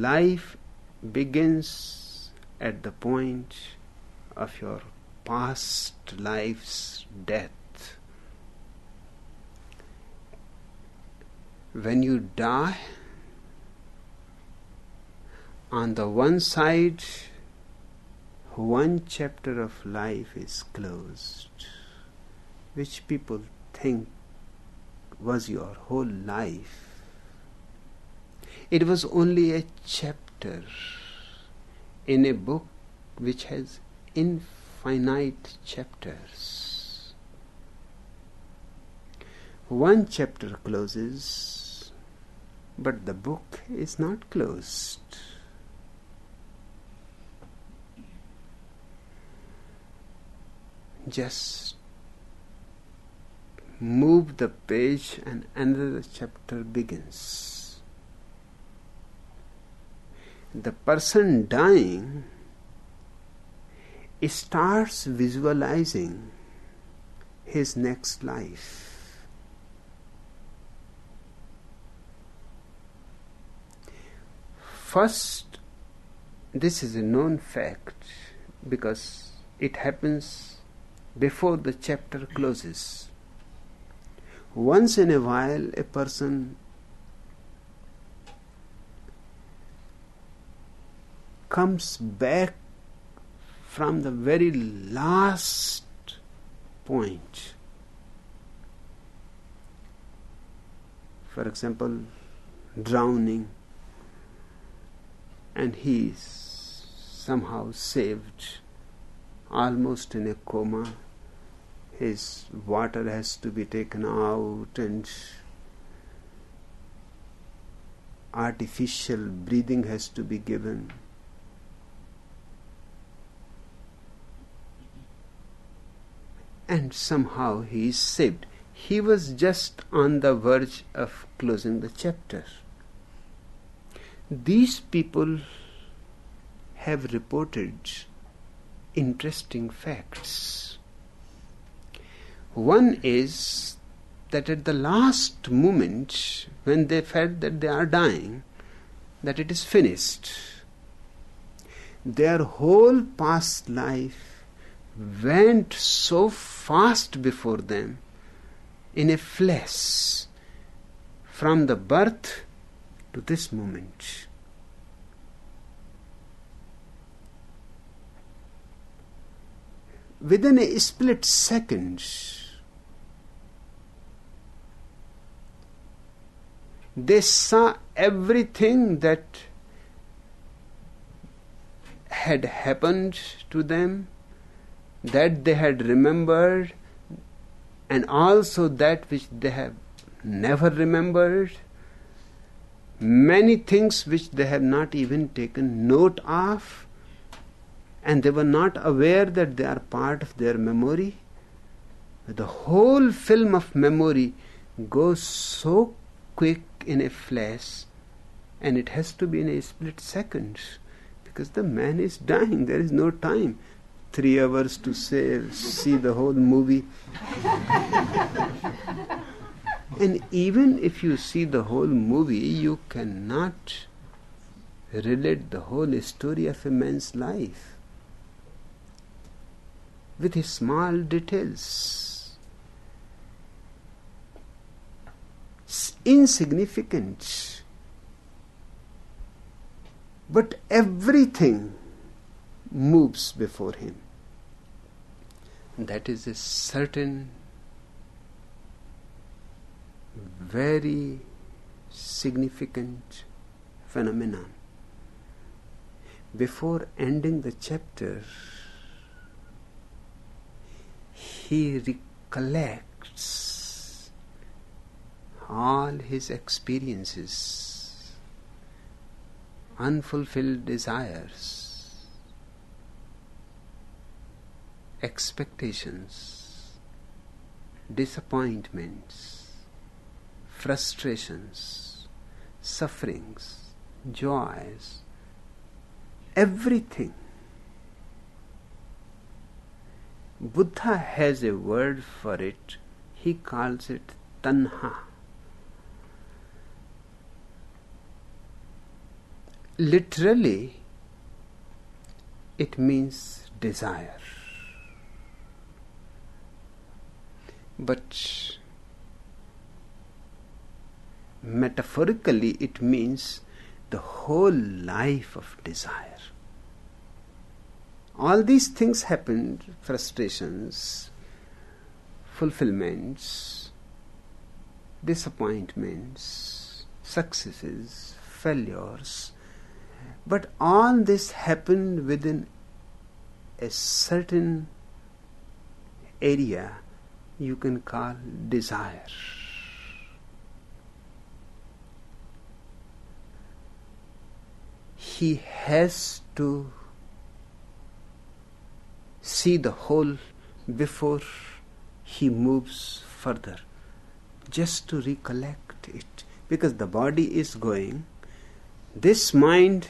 life begins at the point of your past life's death. When you die, on the one side, one chapter of life is closed, which people think was your whole life. It was only a chapter in a book which has infinite chapters. One chapter closes, but the book is not closed. Just move the page and another chapter begins. The person dying starts visualizing his next life. First, this is a known fact because it happens before the chapter closes. Once in a while, a person comes back from the very last point. For example, drowning, and he is somehow saved, almost in a coma. His water has to be taken out, and artificial breathing has to be given and somehow he is saved. He was just on the verge of closing the chapter. These people have reported interesting facts. One is that at the last moment, when they felt that they are dying, that it is finished, their whole past life went so fast before them in a flash from the birth to this moment. Within a split second, they saw everything that had happened to them that they had remembered and also that which they have never remembered, many things which they have not even taken note of, and they were not aware that they are part of their memory. The whole film of memory goes so quick in a flash, and it has to be in a split second because the man is dying, there is no time three hours to say, see the whole movie. and even if you see the whole movie, you cannot relate the whole story of a man's life with his small details. It's insignificant. But everything moves before him. That is a certain, very significant phenomenon. Before ending the chapter, he recollects all his experiences, unfulfilled desires expectations, disappointments, frustrations, sufferings, joys, everything. Buddha has a word for it, he calls it tanha. literally, it means desire. But metaphorically, it means the whole life of desire. All these things happened frustrations, fulfillments, disappointments, successes, failures. But all this happened within a certain area you can call desire. He has to see the whole before he moves further, just to recollect it. Because the body is going, this mind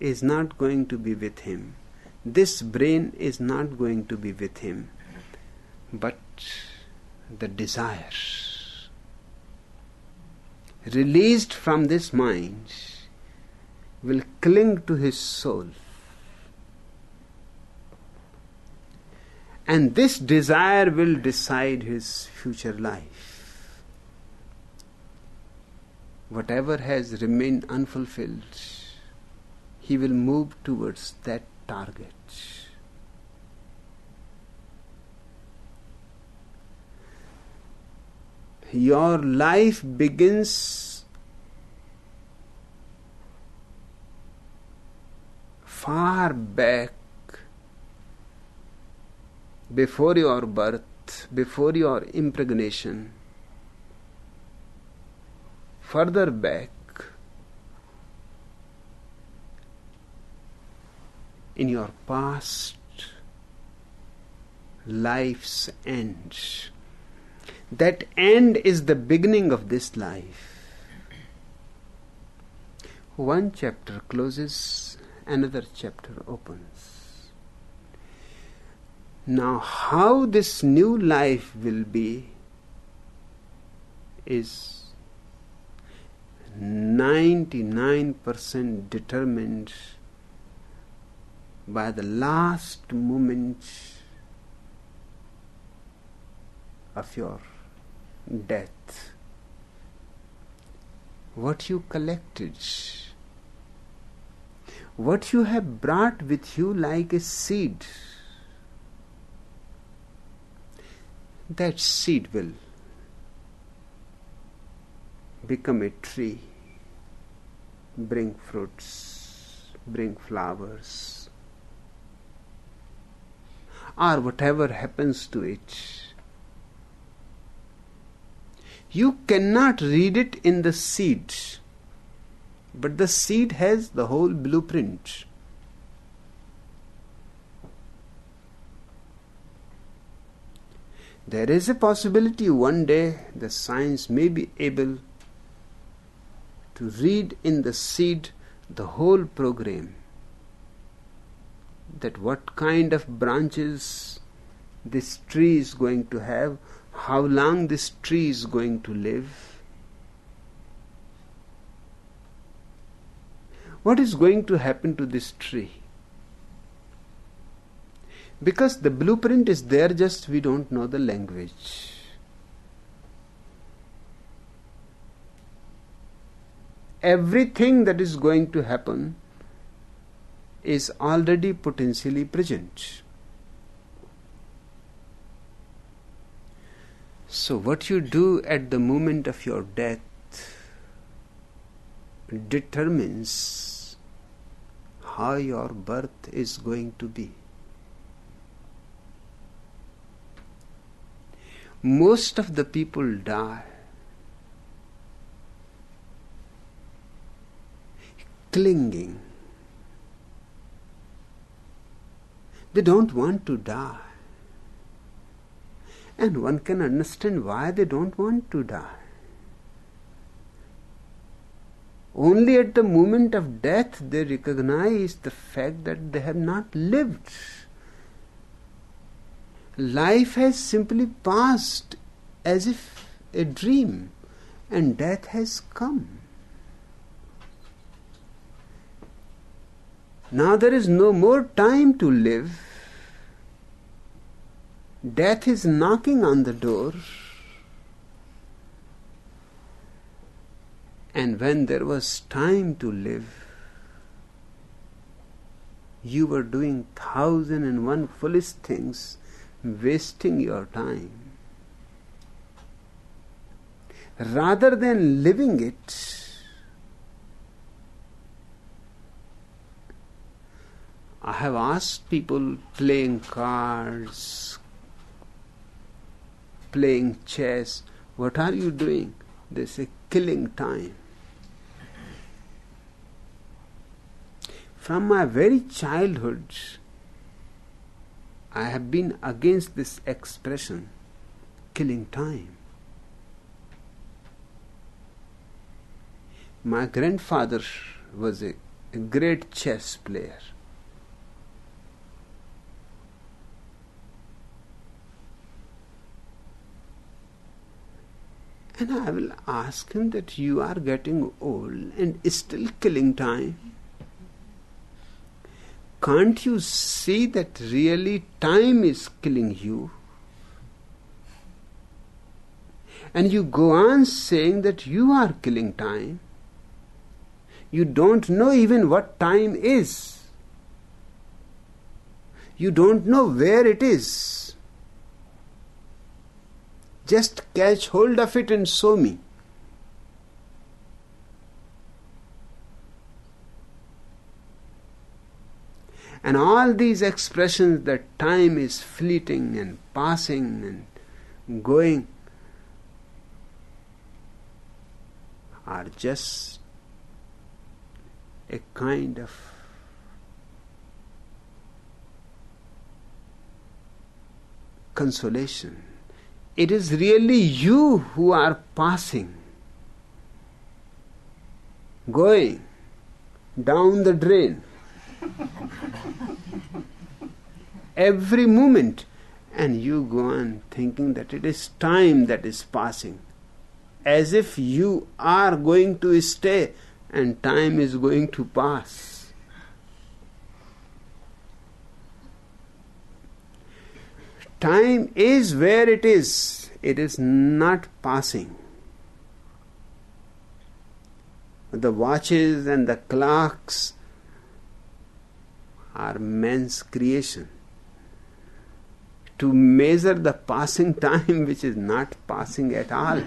is not going to be with him, this brain is not going to be with him, but the desire released from this mind will cling to his soul And this desire will decide his future life. Whatever has remained unfulfilled, he will move towards that target. Your life begins far back before your birth, before your impregnation, further back in your past life's end. That end is the beginning of this life. One chapter closes, another chapter opens. Now, how this new life will be is 99% determined by the last moment of your death. What you collected, what you have brought with you like a seed that seed will become a tree, bring fruits, bring flowers, or whatever happens to it. You cannot read it in the seed, but the seed has the whole blueprint. There is a possibility one day the science may be able to read in the seed the whole program. That what kind of branches this tree is going to have, how long this tree is going to live. What is going to happen to this tree? Because the blueprint is there, just we don't know the language. Everything that is going to happen is already potentially present. So, what you do at the moment of your death determines how your birth is going to be. most of the people die clinging. They don't want to die. And one can understand why they don't want to die. Only at the moment of death they recognize the fact that they have not lived. Life has simply passed as if a dream, and death has come. Now there is no more time to live. Death is knocking on the door. And when there was time to live, you were doing thousand and one foolish things, wasting your time. Rather than living it, I have asked people playing cards, playing chess, what are you doing? They say, killing time. From my very childhood, I have been against this expression, killing time. My grandfather was a, a great chess player. And I will ask him that you are getting old and still killing time. Can't you see that really time is killing you? And you go on saying that you are killing time. You don't know even what time is. You don't know where it is. Just catch hold of it and show me. And all these expressions that time is fleeting and passing and going are just a kind of consolation it is really you who are passing, going down the drain. Every moment, and you go on thinking that it is time that is passing, as if you are going to stay and time is going to pass. Time is where it is, it is not passing. The watches and the clocks are man's creation to measure the passing time which is not passing at all.